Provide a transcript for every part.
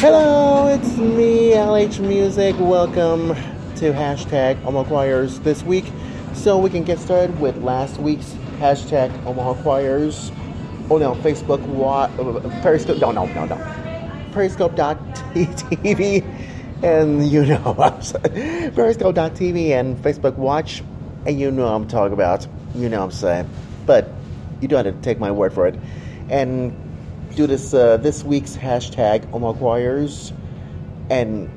Hello, it's me, LH Music. Welcome to hashtag Omaha Choirs this week. So we can get started with last week's hashtag Omaha Choirs. Oh no, Facebook, what, Periscope, no, no, no, no. Periscope.tv, and you know, I'm sorry. Periscope.tv and Facebook Watch, and you know I'm talking about, you know I'm saying. But you don't have to take my word for it. And do this uh, this week's hashtag Choirs, and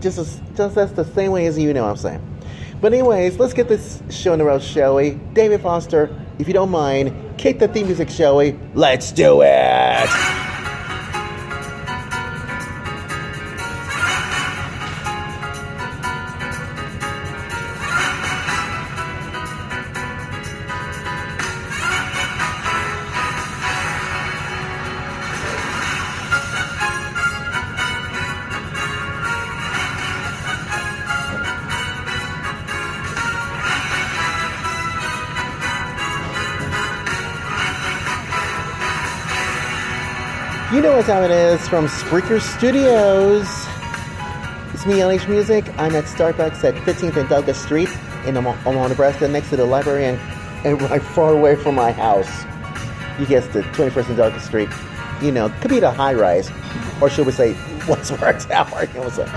just as, just that's the same way as you know what I'm saying. But anyways, let's get this show in the road, shall we? David Foster, if you don't mind, kick the theme music, shall we? Let's do it! You know what time it is from Spreaker Studios. It's me, LH Music. I'm at Starbucks at 15th and Douglas Street in Omaha, Nebraska, next to the library and, and right far away from my house. You guessed it, 21st and Douglas Street. You know, could be the high rise, or should we say, Westward Tower? What's up?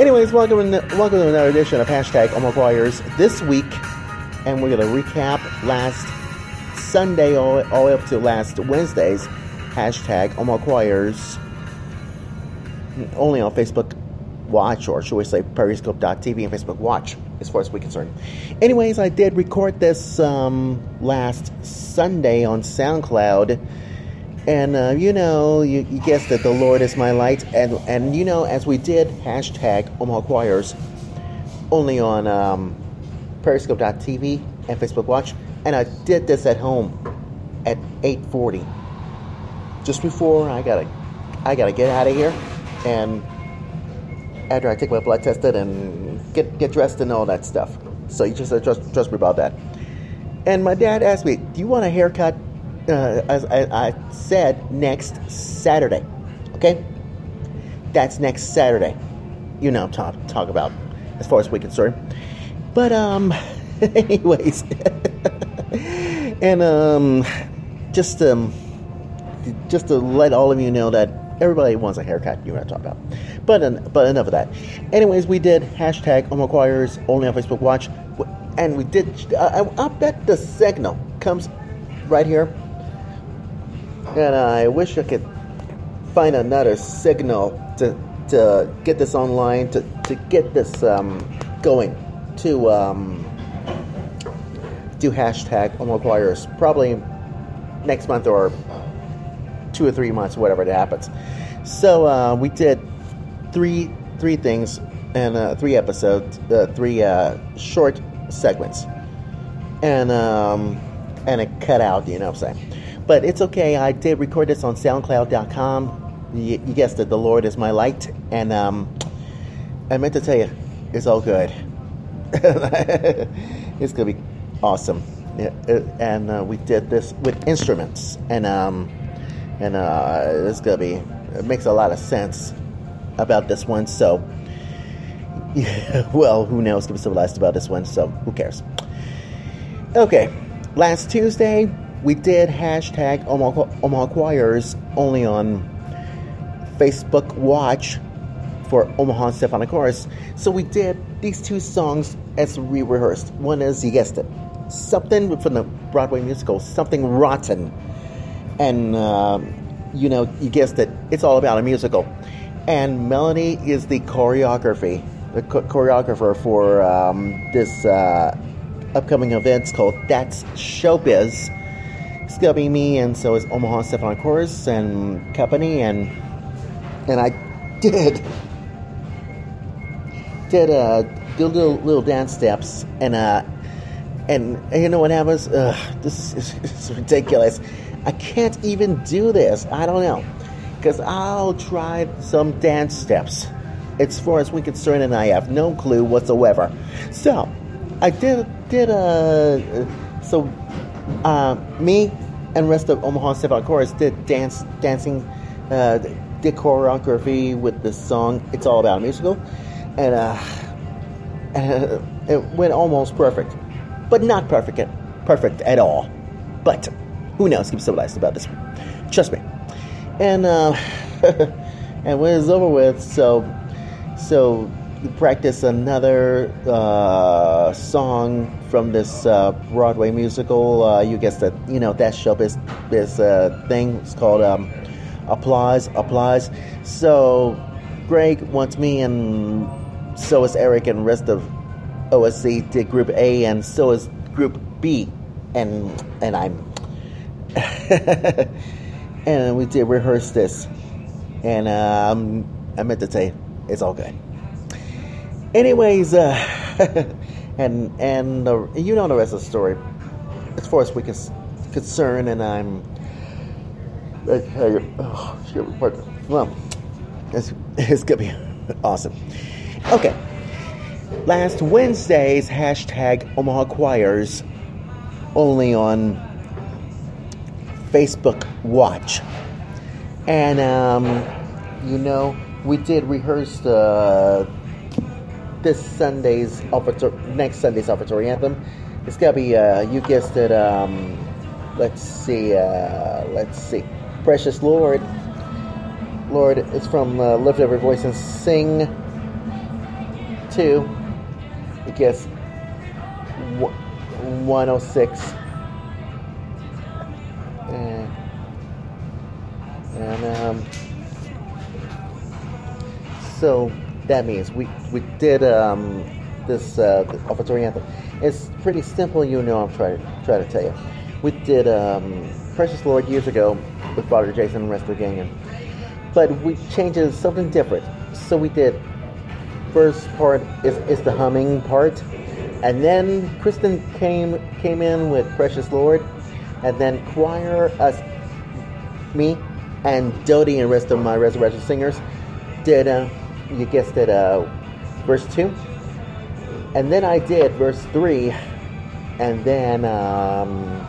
Anyways, welcome, welcome to another edition of Hashtag Omaha Choirs this week, and we're going to recap last Sunday all, all the way up to last Wednesday's hashtag Choirs only on Facebook Watch, or should we say Periscope.tv and Facebook Watch, as far as we're concerned. Anyways, I did record this um, last Sunday on SoundCloud, and uh, you know, you, you guessed it, the Lord is my light, and and you know, as we did hashtag Omaha Choirs only on um, Periscope.tv and Facebook Watch, and I did this at home at 840 just before I gotta I gotta get out of here and after I take my blood tested and get get dressed and all that stuff. So you just uh, trust trust me about that. And my dad asked me, "Do you want a haircut?" Uh, as I, I said, next Saturday. Okay, that's next Saturday. You know, talk talk about as far as we're concerned. But um, anyways, and um, just um just to let all of you know that everybody wants a haircut. You what I'm talking about. But but enough of that. Anyways, we did hashtag Choirs only on Facebook Watch, and we did. Uh, I, I bet the signal comes right here, and I wish I could find another signal to to get this online to to get this um, going to um, do hashtag Choirs probably next month or two or three months, whatever it happens. So uh, we did three three things and uh, three episodes, uh, three uh, short segments, and um, and it cut out. You know what I'm saying? But it's okay. I did record this on SoundCloud.com. You, you guessed it. The Lord is my light, and um, I meant to tell you, it's all good. it's gonna be awesome. Yeah, and uh, we did this with instruments, and um, and uh, it's gonna be it makes a lot of sense about this one. So, yeah, well, who knows? Give civilized about this one. So, who cares? Okay, last Tuesday we did hashtag Omaha, Omaha Choirs only on Facebook Watch for Omaha Symphonic Chorus. So we did these two songs as we rehearsed. One is, you guessed it, something from the Broadway musical, Something Rotten and uh, you know, you guessed it, it's all about a musical. And Melanie is the choreography, the cho- choreographer for um, this uh, upcoming event called That's Showbiz. It's gonna be me, and so is Omaha Symphonic Chorus and company, and and I did did uh, did little little dance steps, and uh, and, and you know what happens? Ugh, this is, is ridiculous. I can't even do this. I don't know. Because I'll try some dance steps. As far as we're concerned, and I have no clue whatsoever. So, I did, did, uh, so, uh, me and rest of Omaha Symphonic Chorus did dance, dancing, uh, choreography with the song. It's all about a musical, and uh, and it went almost perfect, but not perfect, perfect at all. But who knows? Keep civilized about this. Trust me. And uh, and when it's over with, so so practice another uh, song from this uh, Broadway musical. Uh, you guess that you know that is this uh, thing. It's called um, Applause. Applause. So Greg wants me, and so is Eric, and rest of OSC did Group A, and so is Group B, and and I'm. and we did rehearse this, and um, I meant to say it's all good. Anyways, uh, and and uh, you know the rest of the story. As far as we can concern. and I'm. oh, well, it's, it's gonna be awesome. Okay. Last Wednesday's hashtag Omaha Choirs only on Facebook Watch. And, um, you know, we did rehearse uh, this Sunday's next Sunday's offertory anthem. It's gonna be, uh, you guessed it, um, let's see, uh, let's see, Precious Lord. Lord, it's from uh, Lift Every Voice and Sing to, I guess, 106 so that means we we did um, this uh, offertory anthem. It's pretty simple, you know. I'm trying to try to tell you. We did um, Precious Lord years ago with Father Jason and rest of the gang, but we changed it to something different. So we did first part is, is the humming part, and then Kristen came came in with Precious Lord, and then choir us me and Dodie and rest of my resurrection singers did, uh, you guessed it, uh, verse 2. And then I did verse 3, and then, um,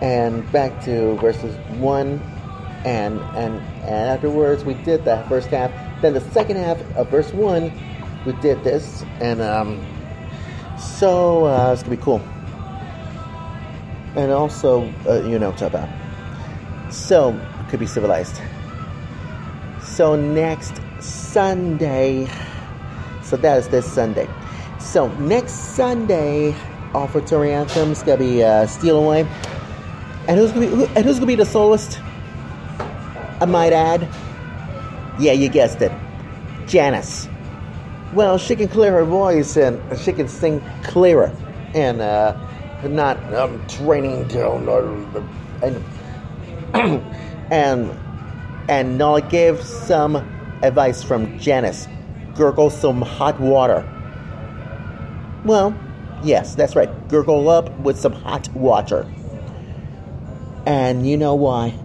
and back to verses 1, and, and, and afterwards we did that first half. Then the second half of verse 1, we did this, and um, so uh, it's gonna be cool. And also, uh, you know what about. So, could be civilized. So, next Sunday, so that is this Sunday. So, next Sunday, offertory anthem is gonna be uh, Steal Away. And who's gonna be, who, and who's gonna be the soloist? I might add. Yeah, you guessed it. Janice. Well, she can clear her voice and she can sing clearer and uh, not um, training down and and and I'll give some advice from Janice. Gurgle some hot water. Well, yes, that's right. Gurgle up with some hot water. And you know why?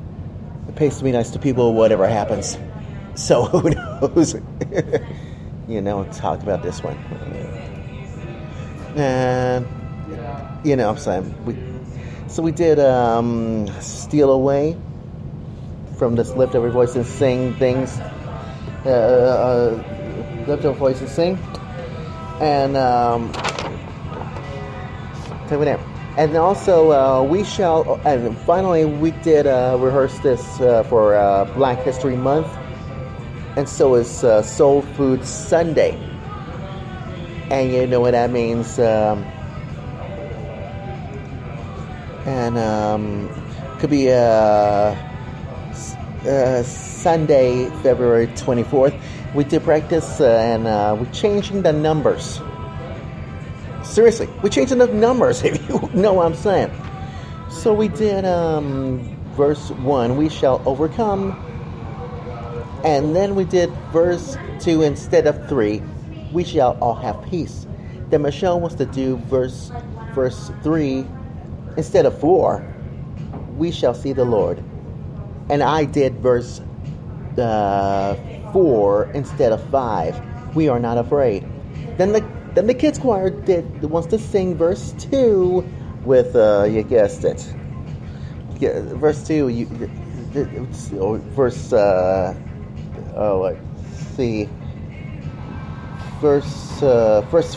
It pays to be nice to people, whatever happens. So who knows? you know, talk about this one. And you know, I'm saying we so we did um, Steal Away from this Lift Every Voice and Sing things. Uh, uh, Voice and Sing. And, um, take there. And also, uh, we shall, and finally, we did uh, rehearse this uh, for uh, Black History Month. And so is uh, Soul Food Sunday. And you know what that means. Um, and um, could be uh, uh, Sunday, February 24th. We did practice uh, and uh, we're changing the numbers. Seriously, we're changing the numbers if you know what I'm saying. So we did um, verse 1, we shall overcome. And then we did verse 2 instead of 3, we shall all have peace. Then Michelle wants to do verse verse 3 instead of four, we shall see the Lord. And I did verse uh, four instead of five. We are not afraid. Then the then the kids choir did wants to sing verse two with uh, you guessed it. Yeah, verse two. You, verse, uh, oh, let's see, verse, uh, verse,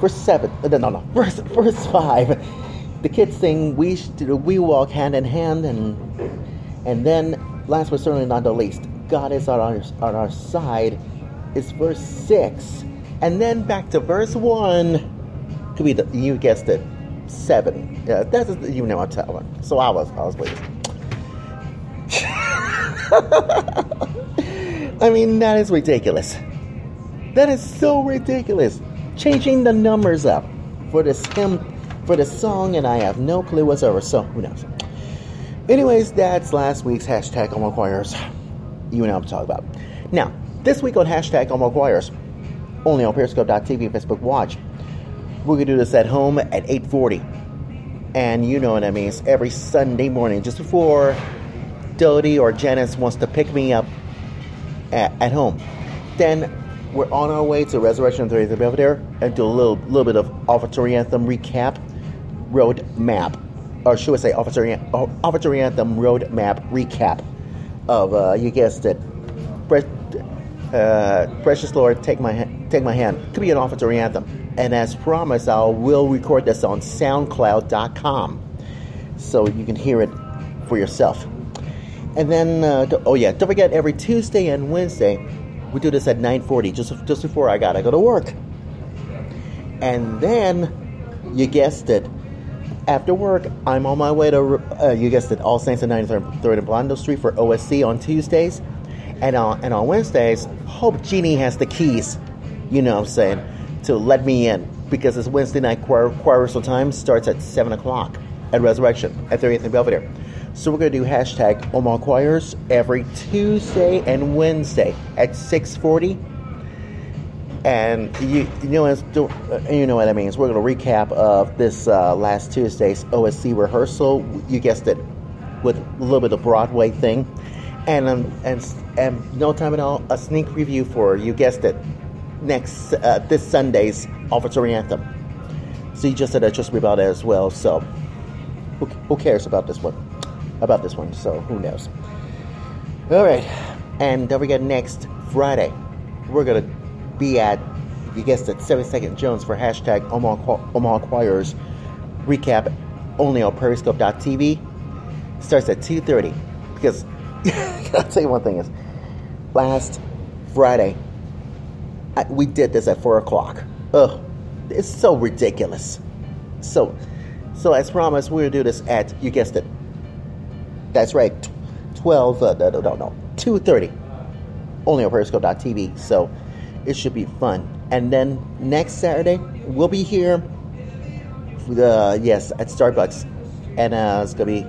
verse 7, no, no, no, verse, verse 5. The kids sing, we, we walk hand in hand, and, and then, last but certainly not the least, God is on our, on our side, is verse 6. And then back to verse 1, could be the, you guessed it, 7. Yeah, that's, you know, I'm telling. So I was, I was pleased. I mean, that is ridiculous. That is so ridiculous. Changing the numbers up for this hymn, for the song, and I have no clue whatsoever. So who knows? Anyways, that's last week's hashtag Omaha Choirs. You and I'm talking about. Now, this week on hashtag Omaha Choirs, only on Periscope.tv and Facebook Watch. We're gonna do this at home at 8:40, and you know what I mean. It's every Sunday morning, just before Dodie or Janice wants to pick me up at, at home. Then we're on our way to Resurrection of the 30th Belvedere and do a little little bit of offertory anthem recap, road map, or should I say offertory anthem Roadmap recap of uh, you guessed it, uh, precious Lord, take my take my hand. Could be an Officer anthem, and as promised, I will record this on SoundCloud.com so you can hear it for yourself. And then, uh, oh yeah, don't forget every Tuesday and Wednesday we do this at 9:40, just just before I gotta go to work. And then, you guessed it, after work, I'm on my way to uh, you guessed it, All Saints and 93rd and Blondo Street for OSC on Tuesdays, and on and on Wednesdays, Hope Jeannie has the keys. You know what I'm saying to let me in because this Wednesday night choir, choir rehearsal time starts at seven o'clock at Resurrection at 30th and Belvedere. So we're going to do hashtag Omaha Choirs every Tuesday and Wednesday at 640. And you, you know uh, you know what I mean. So we're going to recap of this uh, last Tuesday's OSC rehearsal. You guessed it, with a little bit of Broadway thing, and um, and and no time at all, a sneak preview for you guessed it, next uh, this Sunday's offertory anthem. So you just said that just about it as well. So who, who cares about this one? about this one, so who knows. All right, and don't forget next Friday, we're gonna be at, you guessed it, 72nd Jones for hashtag Omaha Omaha Choirs recap only on Periscope.tv. Starts at 2:30 because I'll tell you one thing is, last Friday I, we did this at four o'clock. Ugh, it's so ridiculous. So, so as promised, gonna do this at you guessed it, that's right, 12, uh, no, no, no, 2.30, only on Periscope.tv, so it should be fun. And then next Saturday, we'll be here, uh, yes, at Starbucks, and uh, it's gonna be,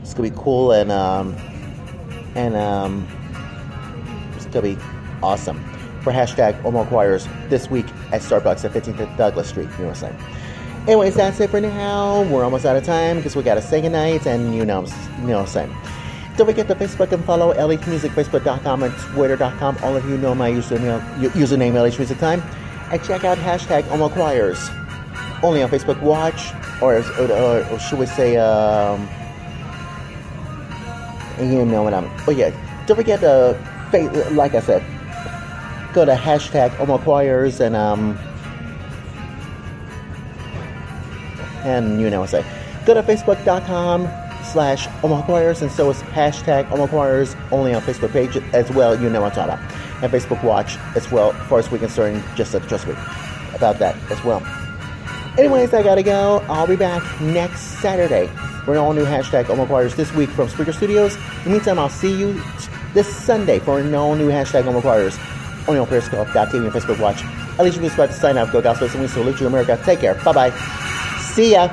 it's gonna be cool, and, um, and, um, it's gonna be awesome. For hashtag Omaha Choirs this week at Starbucks at 15th Douglas Street, you know what I'm saying. Anyways, that's it for now. We're almost out of time because we gotta say goodnight, and you know, you know what I'm saying. Don't forget to Facebook and follow LH Music, Facebook.com and Twitter.com. All of you know my username, username LH Music Time. And check out hashtag Omaha Choirs. Only on Facebook Watch, or, or, or should we say, um, you know what I'm. Oh yeah, don't forget to, like I said, go to hashtag Omaha Choirs and um. and you know, what I say, go to facebook.com slash Omaha Choirs, and so is hashtag Omaha Choirs only on Facebook page as well. You know I'm talking about. And Facebook Watch as well, far as we concerned, just trust me about that as well. Anyways, I gotta go. I'll be back next Saturday for an all new hashtag Omaha Choirs this week from Spreaker Studios. In the meantime, I'll see you this Sunday for an all new hashtag Omaha Choirs only on Periscope.tv and Facebook Watch. You can about to sign up. Go Gospel, and we salute you, America. Take care. Bye bye. See ya.